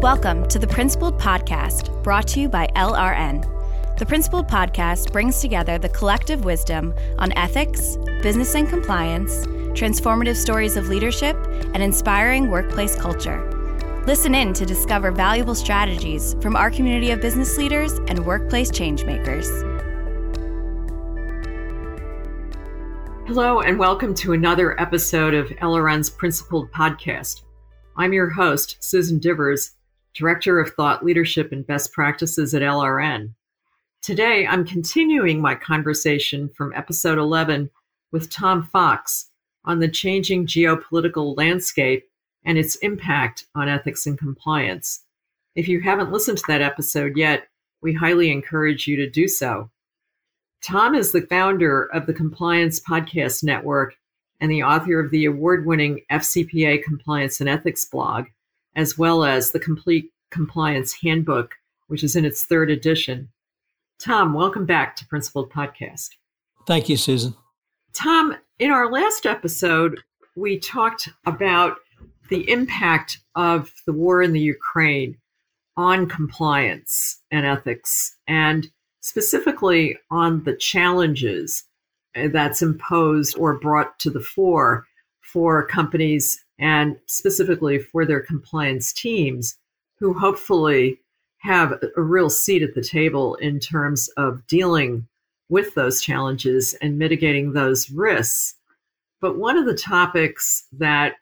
Welcome to the Principled Podcast, brought to you by LRN. The Principled Podcast brings together the collective wisdom on ethics, business and compliance, transformative stories of leadership, and inspiring workplace culture. Listen in to discover valuable strategies from our community of business leaders and workplace changemakers. Hello, and welcome to another episode of LRN's Principled Podcast. I'm your host, Susan Divers, Director of Thought Leadership and Best Practices at LRN. Today, I'm continuing my conversation from episode 11 with Tom Fox on the changing geopolitical landscape and its impact on ethics and compliance. If you haven't listened to that episode yet, we highly encourage you to do so. Tom is the founder of the Compliance Podcast Network and the author of the award winning FCPA Compliance and Ethics blog, as well as the Complete Compliance Handbook, which is in its third edition. Tom, welcome back to Principled Podcast. Thank you, Susan. Tom, in our last episode, we talked about the impact of the war in the Ukraine on compliance and ethics, and specifically on the challenges that's imposed or brought to the fore for companies and specifically for their compliance teams who hopefully have a real seat at the table in terms of dealing with those challenges and mitigating those risks. But one of the topics that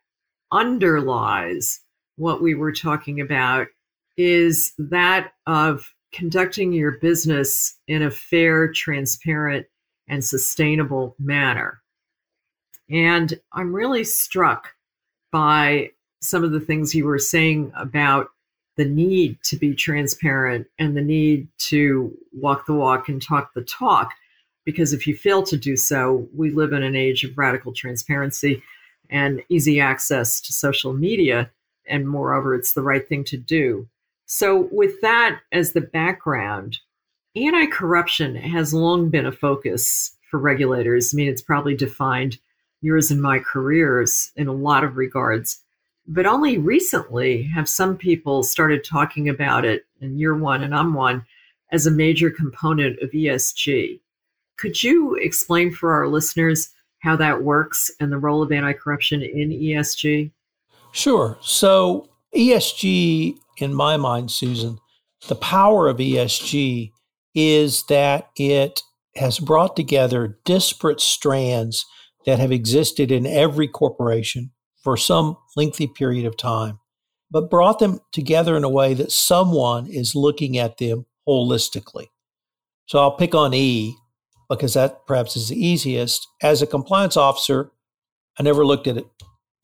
underlies what we were talking about is that of conducting your business in a fair, transparent, and sustainable manner. And I'm really struck by some of the things you were saying about the need to be transparent and the need to walk the walk and talk the talk. Because if you fail to do so, we live in an age of radical transparency and easy access to social media. And moreover, it's the right thing to do. So, with that as the background, anti corruption has long been a focus for regulators. I mean, it's probably defined yours and my careers in a lot of regards. But only recently have some people started talking about it, and you're one and I'm one, as a major component of ESG. Could you explain for our listeners how that works and the role of anti corruption in ESG? Sure. So, ESG, in my mind, Susan, the power of ESG is that it has brought together disparate strands that have existed in every corporation for some lengthy period of time, but brought them together in a way that someone is looking at them holistically. So I'll pick on E because that perhaps is the easiest. As a compliance officer, I never looked at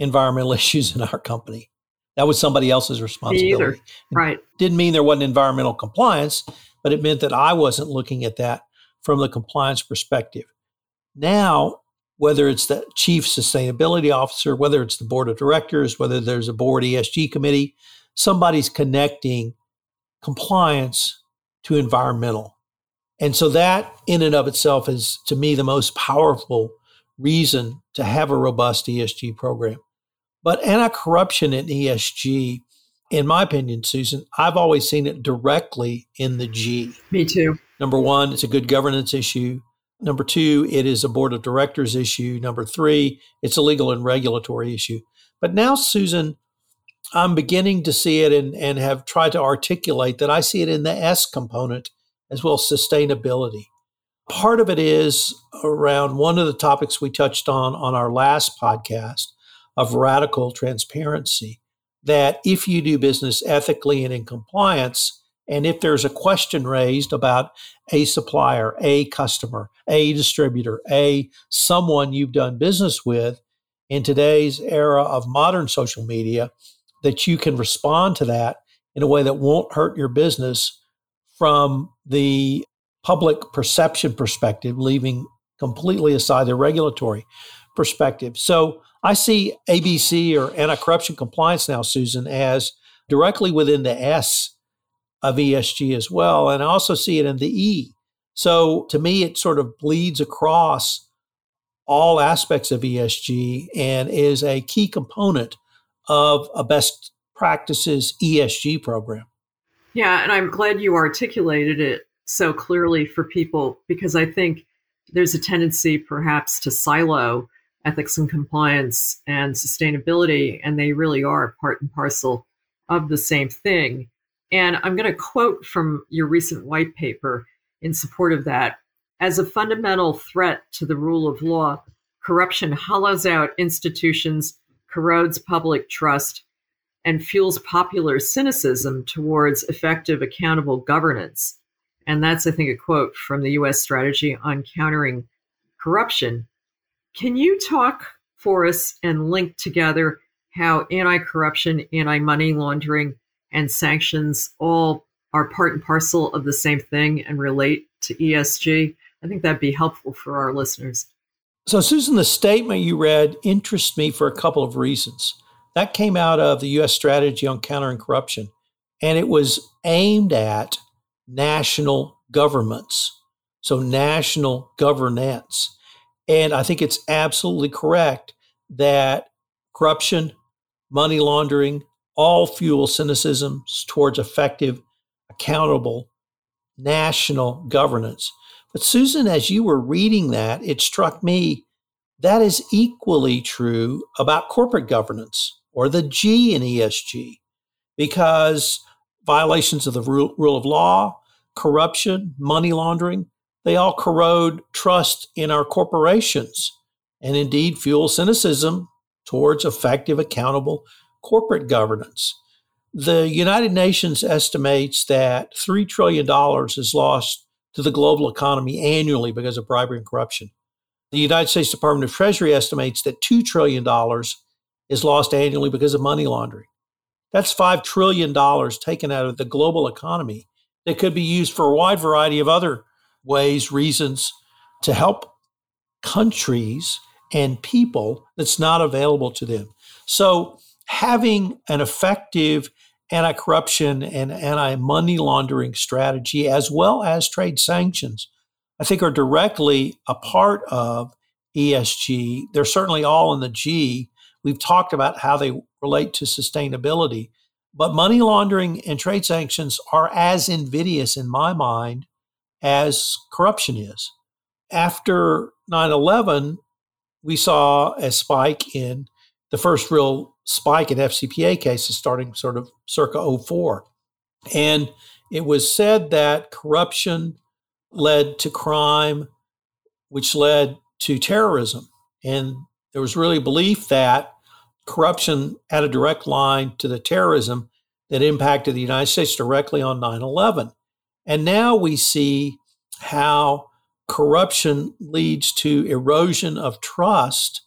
environmental issues in our company. That was somebody else's responsibility. Right. It didn't mean there wasn't environmental compliance, but it meant that I wasn't looking at that from the compliance perspective. Now, whether it's the chief sustainability officer, whether it's the board of directors, whether there's a board ESG committee, somebody's connecting compliance to environmental. And so that in and of itself is to me the most powerful reason to have a robust ESG program. But anti-corruption in ESG, in my opinion, Susan, I've always seen it directly in the G. Me too. Number one, it's a good governance issue. Number two, it is a board of directors issue. Number three, it's a legal and regulatory issue. But now, Susan, I'm beginning to see it and, and have tried to articulate that I see it in the S component as well as sustainability. Part of it is around one of the topics we touched on on our last podcast of radical transparency. That if you do business ethically and in compliance, and if there's a question raised about a supplier, a customer, a distributor, a someone you've done business with in today's era of modern social media, that you can respond to that in a way that won't hurt your business from the public perception perspective, leaving completely aside the regulatory perspective. So I see ABC or anti corruption compliance now, Susan, as directly within the S of ESG as well. And I also see it in the E. So to me, it sort of bleeds across all aspects of ESG and is a key component of a best practices ESG program. Yeah, and I'm glad you articulated it so clearly for people because I think there's a tendency perhaps to silo ethics and compliance and sustainability, and they really are part and parcel of the same thing. And I'm going to quote from your recent white paper in support of that. As a fundamental threat to the rule of law, corruption hollows out institutions, corrodes public trust, and fuels popular cynicism towards effective, accountable governance. And that's, I think, a quote from the US strategy on countering corruption. Can you talk for us and link together how anti corruption, anti money laundering, and sanctions all are part and parcel of the same thing and relate to ESG? I think that'd be helpful for our listeners. So, Susan, the statement you read interests me for a couple of reasons. That came out of the U.S. strategy on countering corruption, and it was aimed at national governments. So, national governance. And I think it's absolutely correct that corruption, money laundering, all fuel cynicism towards effective, accountable national governance. But, Susan, as you were reading that, it struck me that is equally true about corporate governance or the G in ESG, because violations of the rule, rule of law, corruption, money laundering, they all corrode trust in our corporations and indeed fuel cynicism towards effective, accountable corporate governance. The United Nations estimates that $3 trillion is lost to the global economy annually because of bribery and corruption. The United States Department of Treasury estimates that $2 trillion is lost annually because of money laundering. That's $5 trillion taken out of the global economy that could be used for a wide variety of other ways, reasons to help countries and people that's not available to them. So, having an effective anti corruption and anti money laundering strategy, as well as trade sanctions, I think are directly a part of ESG. They're certainly all in the G. We've talked about how they relate to sustainability, but money laundering and trade sanctions are as invidious in my mind as corruption is. After 9 11, we saw a spike in the first real spike in FCPA cases starting sort of circa 04. And it was said that corruption led to crime, which led to terrorism. And there was really belief that corruption had a direct line to the terrorism that impacted the United States directly on 9 11. And now we see how corruption leads to erosion of trust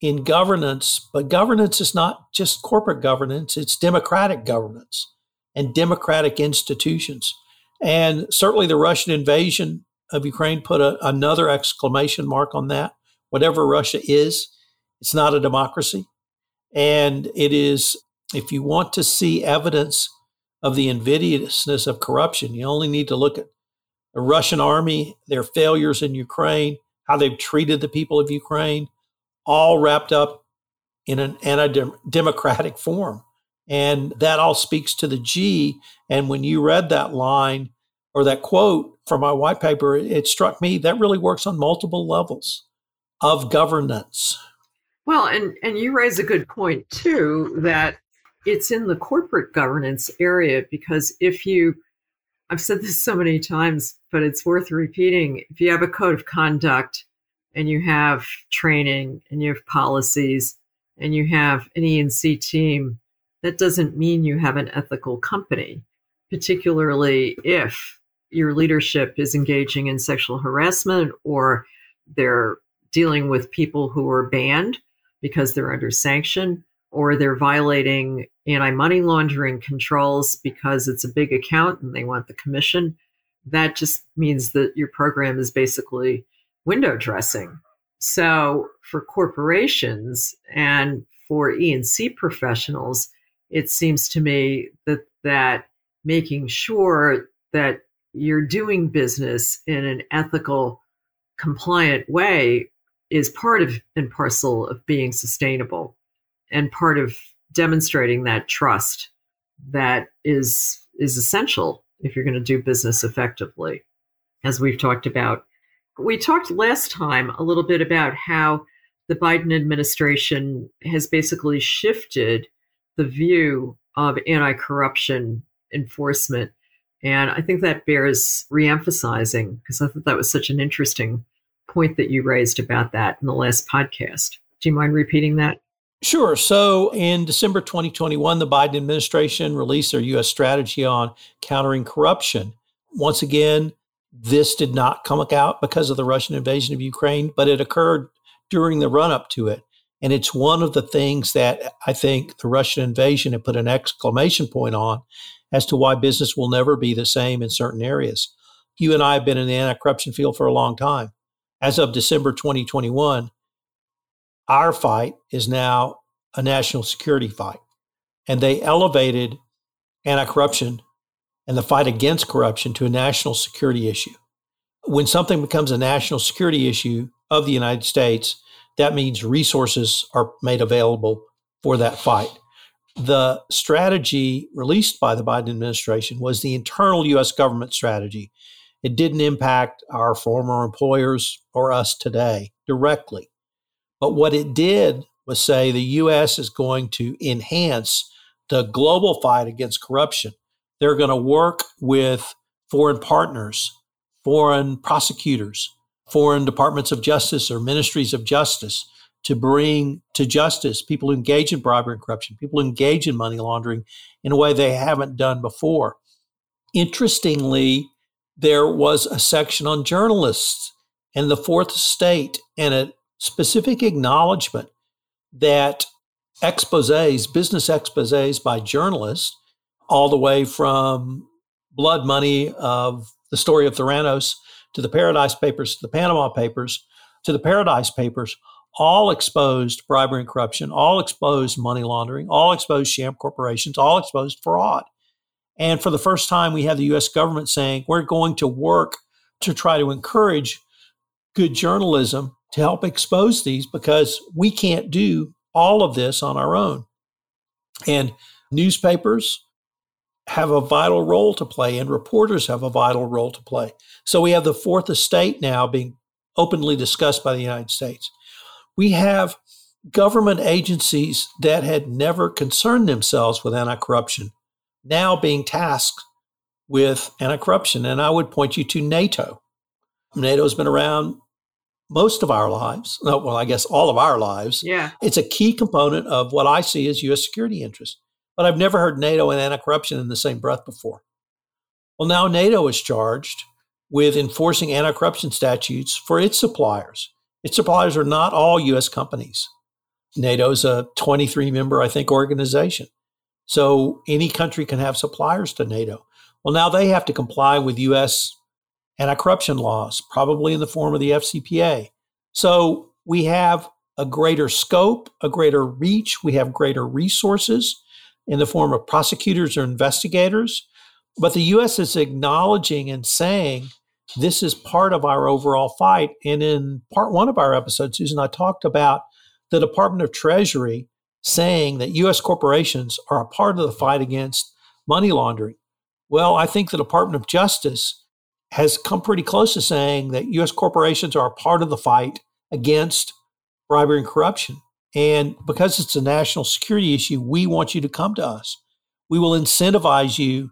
in governance, but governance is not just corporate governance, it's democratic governance and democratic institutions. And certainly the Russian invasion of Ukraine put a, another exclamation mark on that. Whatever Russia is, it's not a democracy. And it is, if you want to see evidence of the invidiousness of corruption, you only need to look at the Russian army, their failures in Ukraine, how they've treated the people of Ukraine, all wrapped up in an anti democratic form. And that all speaks to the G. And when you read that line or that quote from my white paper, it struck me that really works on multiple levels of governance. Well, and, and you raise a good point too that it's in the corporate governance area because if you I've said this so many times, but it's worth repeating. If you have a code of conduct and you have training and you have policies and you have an E&C team, that doesn't mean you have an ethical company, particularly if your leadership is engaging in sexual harassment or they're dealing with people who are banned because they're under sanction or they're violating anti money laundering controls because it's a big account and they want the commission, that just means that your program is basically window dressing. So for corporations and for E&C professionals, it seems to me that that making sure that you're doing business in an ethical, compliant way is part of and parcel of being sustainable and part of demonstrating that trust that is is essential if you're going to do business effectively, as we've talked about. We talked last time a little bit about how the Biden administration has basically shifted the view of anti corruption enforcement. And I think that bears reemphasizing because I thought that was such an interesting point that you raised about that in the last podcast. Do you mind repeating that? Sure. So in December 2021, the Biden administration released their U.S. strategy on countering corruption. Once again, this did not come out because of the Russian invasion of Ukraine, but it occurred during the run up to it. And it's one of the things that I think the Russian invasion had put an exclamation point on as to why business will never be the same in certain areas. You and I have been in the anti corruption field for a long time. As of December 2021, our fight is now a national security fight. And they elevated anti corruption and the fight against corruption to a national security issue. When something becomes a national security issue of the United States, that means resources are made available for that fight. The strategy released by the Biden administration was the internal U.S. government strategy. It didn't impact our former employers or us today directly. But what it did was say the U.S. is going to enhance the global fight against corruption. They're going to work with foreign partners, foreign prosecutors, foreign departments of justice or ministries of justice to bring to justice people who engage in bribery and corruption, people who engage in money laundering in a way they haven't done before. Interestingly, there was a section on journalists and the fourth estate and a specific acknowledgement that exposés, business exposés by journalists, all the way from blood money of the story of Theranos to the Paradise Papers, to the Panama Papers, to the Paradise Papers, all exposed bribery and corruption, all exposed money laundering, all exposed sham corporations, all exposed fraud. And for the first time, we have the US government saying we're going to work to try to encourage good journalism to help expose these because we can't do all of this on our own. And newspapers have a vital role to play, and reporters have a vital role to play. So we have the fourth estate now being openly discussed by the United States. We have government agencies that had never concerned themselves with anti corruption now being tasked with anti corruption. And I would point you to NATO. NATO has been around most of our lives. Uh, well, I guess all of our lives. Yeah. It's a key component of what I see as U.S. security interests. But I've never heard NATO and anti corruption in the same breath before. Well, now NATO is charged with enforcing anti corruption statutes for its suppliers. Its suppliers are not all U.S. companies. NATO is a 23 member, I think, organization. So any country can have suppliers to NATO. Well, now they have to comply with U.S anti corruption laws, probably in the form of the FCPA. So we have a greater scope, a greater reach, we have greater resources in the form of prosecutors or investigators. But the U.S. is acknowledging and saying this is part of our overall fight. And in part one of our episodes, Susan, I talked about the Department of Treasury saying that U.S. corporations are a part of the fight against money laundering. Well, I think the Department of Justice has come pretty close to saying that U.S. corporations are a part of the fight against bribery and corruption. And because it's a national security issue, we want you to come to us. We will incentivize you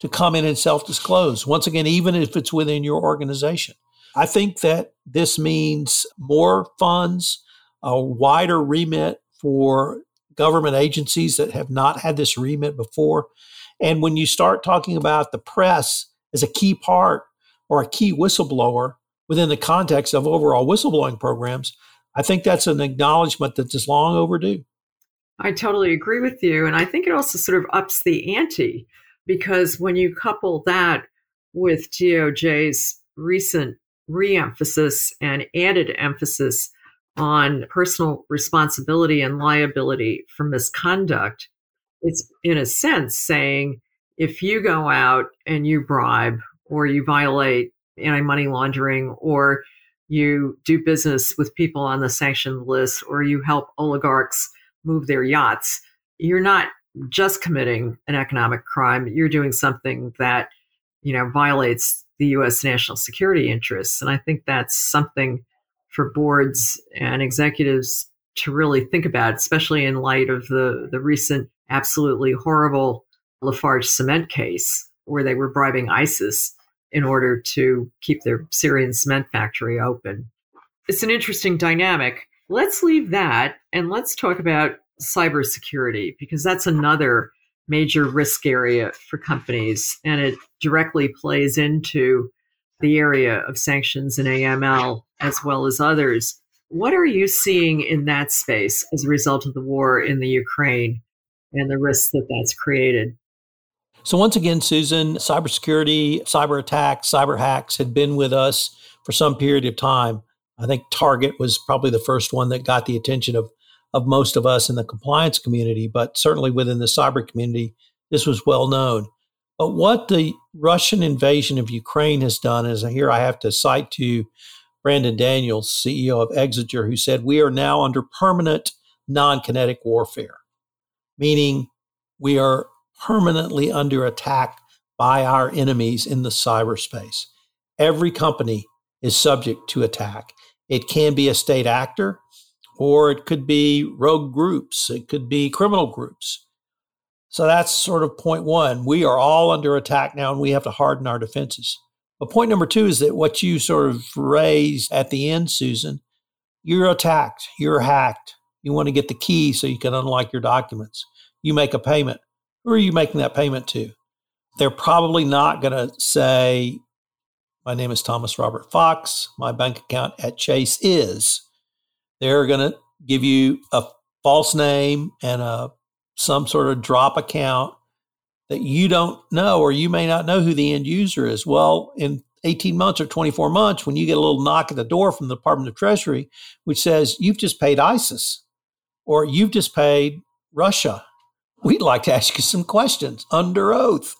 to come in and self disclose, once again, even if it's within your organization. I think that this means more funds, a wider remit for government agencies that have not had this remit before. And when you start talking about the press as a key part or a key whistleblower within the context of overall whistleblowing programs, I think that's an acknowledgement that is long overdue. I totally agree with you. And I think it also sort of ups the ante because when you couple that with DOJ's recent reemphasis and added emphasis on personal responsibility and liability for misconduct, it's in a sense saying if you go out and you bribe or you violate anti money laundering, or you do business with people on the sanctioned list, or you help oligarchs move their yachts, you're not just committing an economic crime, you're doing something that, you know, violates the US national security interests. And I think that's something for boards and executives to really think about, especially in light of the, the recent absolutely horrible Lafarge cement case where they were bribing ISIS in order to keep their Syrian cement factory open. It's an interesting dynamic. Let's leave that and let's talk about cybersecurity because that's another major risk area for companies and it directly plays into the area of sanctions and AML as well as others. What are you seeing in that space as a result of the war in the Ukraine and the risks that that's created? So, once again, Susan, cybersecurity, cyber attacks, cyber hacks had been with us for some period of time. I think Target was probably the first one that got the attention of, of most of us in the compliance community, but certainly within the cyber community, this was well known. But what the Russian invasion of Ukraine has done is here I have to cite to Brandon Daniels, CEO of Exiger, who said, We are now under permanent non kinetic warfare, meaning we are permanently under attack by our enemies in the cyberspace. Every company is subject to attack. It can be a state actor, or it could be rogue groups, it could be criminal groups. So that's sort of point one. We are all under attack now, and we have to harden our defenses. But point number two is that what you sort of raised at the end, Susan, you're attacked, you're hacked. You want to get the key so you can unlock your documents. You make a payment. Who are you making that payment to? They're probably not going to say, My name is Thomas Robert Fox. My bank account at Chase is. They're going to give you a false name and a some sort of drop account that you don't know or you may not know who the end user is. Well, in 18 months or 24 months, when you get a little knock at the door from the Department of Treasury, which says you've just paid ISIS or you've just paid Russia we'd like to ask you some questions under oath.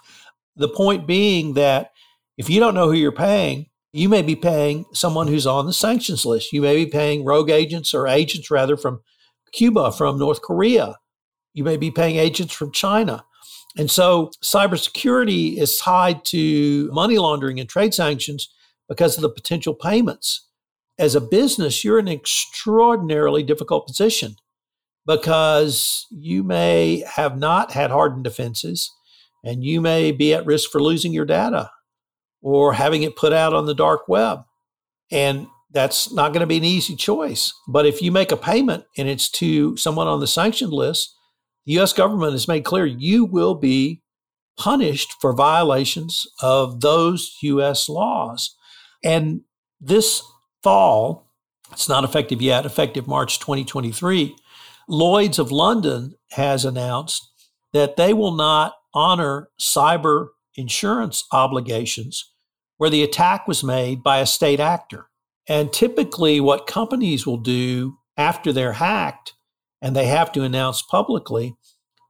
The point being that if you don't know who you're paying, you may be paying someone who's on the sanctions list. You may be paying rogue agents or agents rather from Cuba, from North Korea. You may be paying agents from China. And so cybersecurity is tied to money laundering and trade sanctions because of the potential payments. As a business, you're in an extraordinarily difficult position because you may have not had hardened defenses and you may be at risk for losing your data or having it put out on the dark web. And that's not going to be an easy choice. But if you make a payment and it's to someone on the sanctioned list, the US government has made clear you will be punished for violations of those US laws. And this fall, it's not effective yet, effective March 2023, Lloyd's of London has announced that they will not honor cyber insurance obligations where the attack was made by a state actor. And typically, what companies will do after they're hacked and they have to announce publicly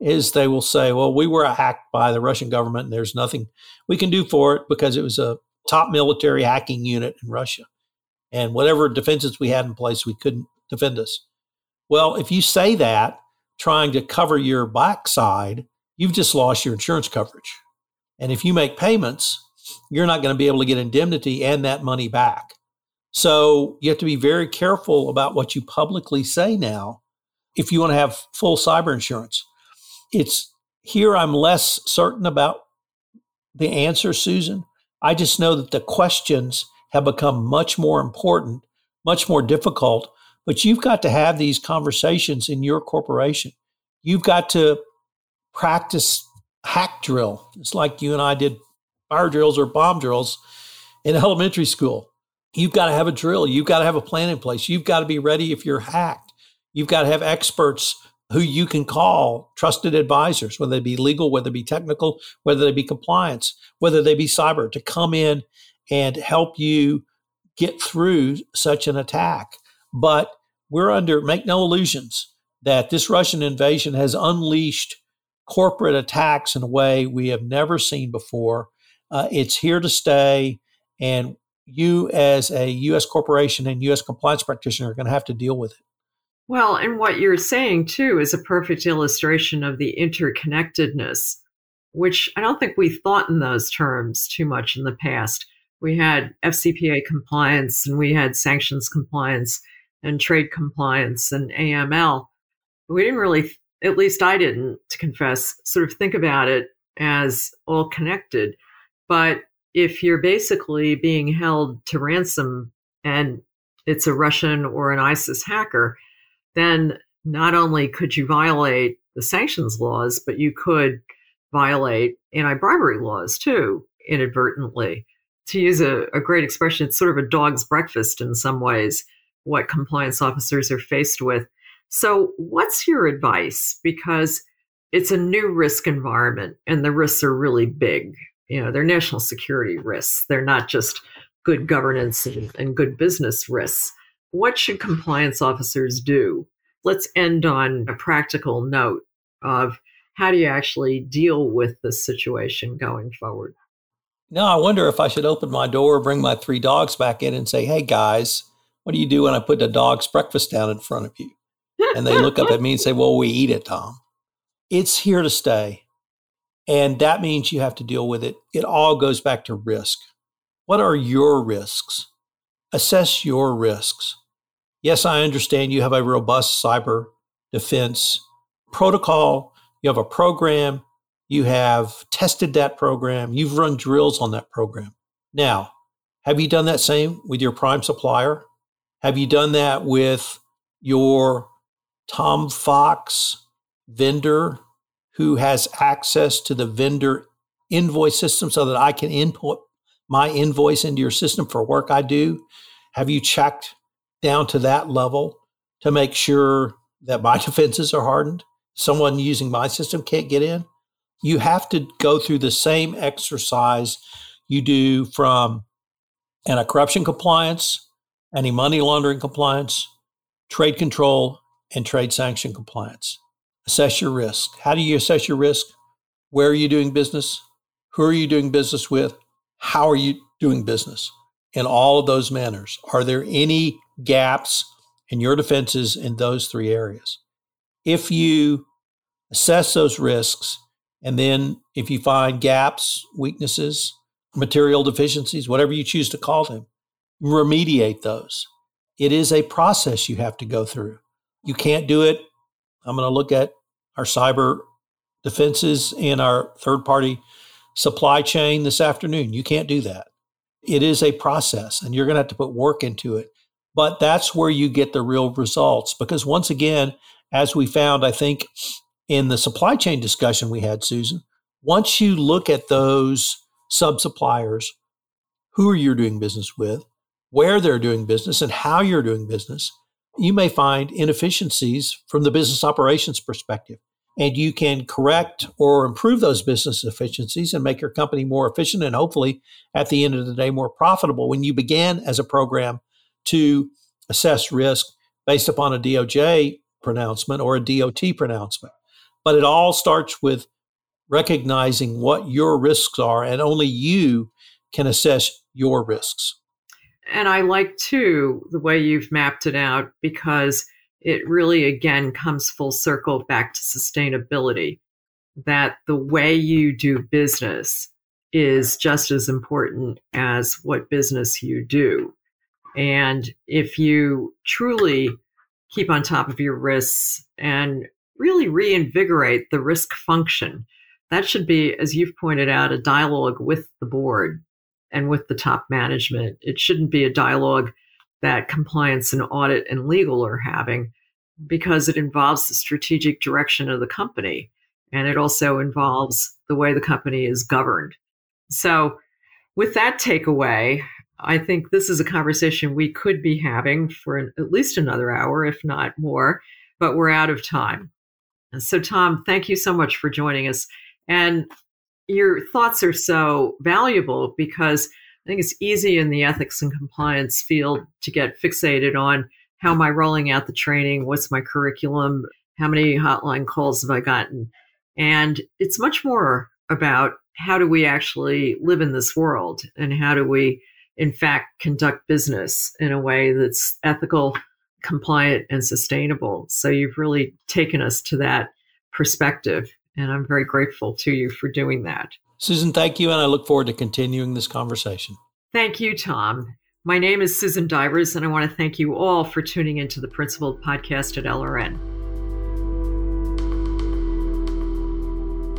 is they will say, Well, we were hacked by the Russian government and there's nothing we can do for it because it was a top military hacking unit in Russia. And whatever defenses we had in place, we couldn't defend us. Well, if you say that trying to cover your backside, you've just lost your insurance coverage. And if you make payments, you're not going to be able to get indemnity and that money back. So you have to be very careful about what you publicly say now if you want to have full cyber insurance. It's here I'm less certain about the answer, Susan. I just know that the questions have become much more important, much more difficult but you've got to have these conversations in your corporation. You've got to practice hack drill. It's like you and I did fire drills or bomb drills in elementary school. You've got to have a drill. You've got to have a plan in place. You've got to be ready if you're hacked. You've got to have experts who you can call trusted advisors, whether they be legal, whether they be technical, whether they be compliance, whether they be cyber, to come in and help you get through such an attack. But we're under, make no illusions, that this Russian invasion has unleashed corporate attacks in a way we have never seen before. Uh, it's here to stay. And you, as a U.S. corporation and U.S. compliance practitioner, are going to have to deal with it. Well, and what you're saying too is a perfect illustration of the interconnectedness, which I don't think we thought in those terms too much in the past. We had FCPA compliance and we had sanctions compliance and trade compliance and AML. We didn't really, at least I didn't, to confess, sort of think about it as all connected. But if you're basically being held to ransom and it's a Russian or an ISIS hacker, then not only could you violate the sanctions laws, but you could violate anti bribery laws too, inadvertently. To use a, a, great expression, it's sort of a dog's breakfast in some ways, what compliance officers are faced with. So, what's your advice? Because it's a new risk environment and the risks are really big. You know, they're national security risks, they're not just good governance and, and good business risks what should compliance officers do? Let's end on a practical note of how do you actually deal with this situation going forward? Now, I wonder if I should open my door, bring my three dogs back in, and say, hey, guys, what do you do when I put the dog's breakfast down in front of you? And they look up at me and say, well, we eat it, Tom. It's here to stay. And that means you have to deal with it. It all goes back to risk. What are your risks? Assess your risks. Yes, I understand you have a robust cyber defense protocol, you have a program, you have tested that program, you've run drills on that program. Now, have you done that same with your prime supplier? Have you done that with your Tom Fox vendor who has access to the vendor invoice system so that I can input my invoice into your system for work I do? Have you checked down to that level to make sure that my defenses are hardened. Someone using my system can't get in. You have to go through the same exercise you do from anti corruption compliance, anti money laundering compliance, trade control, and trade sanction compliance. Assess your risk. How do you assess your risk? Where are you doing business? Who are you doing business with? How are you doing business? In all of those manners, are there any gaps in your defenses in those three areas. If you assess those risks, and then if you find gaps, weaknesses, material deficiencies, whatever you choose to call them, remediate those. It is a process you have to go through. You can't do it. I'm going to look at our cyber defenses and our third party supply chain this afternoon. You can't do that. It is a process, and you're going to have to put work into it. But that's where you get the real results because once again, as we found, I think in the supply chain discussion we had, Susan, once you look at those sub suppliers, who are you doing business with, where they're doing business, and how you're doing business, you may find inefficiencies from the business operations perspective. And you can correct or improve those business efficiencies and make your company more efficient and hopefully at the end of the day more profitable. When you began as a program to assess risk based upon a DOJ pronouncement or a DOT pronouncement. But it all starts with recognizing what your risks are, and only you can assess your risks. And I like too the way you've mapped it out because it really again comes full circle back to sustainability. That the way you do business is just as important as what business you do. And if you truly keep on top of your risks and really reinvigorate the risk function, that should be, as you've pointed out, a dialogue with the board and with the top management. It shouldn't be a dialogue that compliance and audit and legal are having because it involves the strategic direction of the company and it also involves the way the company is governed. So, with that takeaway, I think this is a conversation we could be having for an, at least another hour, if not more, but we're out of time. So, Tom, thank you so much for joining us. And your thoughts are so valuable because I think it's easy in the ethics and compliance field to get fixated on how am I rolling out the training? What's my curriculum? How many hotline calls have I gotten? And it's much more about how do we actually live in this world and how do we in fact, conduct business in a way that's ethical, compliant and sustainable. So you've really taken us to that perspective. And I'm very grateful to you for doing that. Susan, thank you. And I look forward to continuing this conversation. Thank you, Tom. My name is Susan Divers, and I want to thank you all for tuning into the Principled Podcast at LRN.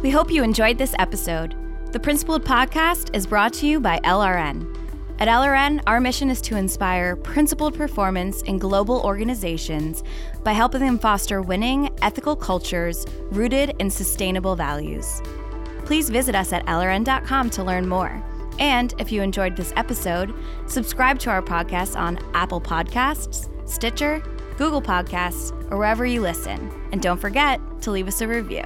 We hope you enjoyed this episode. The Principled Podcast is brought to you by LRN. At LRN, our mission is to inspire principled performance in global organizations by helping them foster winning, ethical cultures rooted in sustainable values. Please visit us at LRN.com to learn more. And if you enjoyed this episode, subscribe to our podcast on Apple Podcasts, Stitcher, Google Podcasts, or wherever you listen. And don't forget to leave us a review.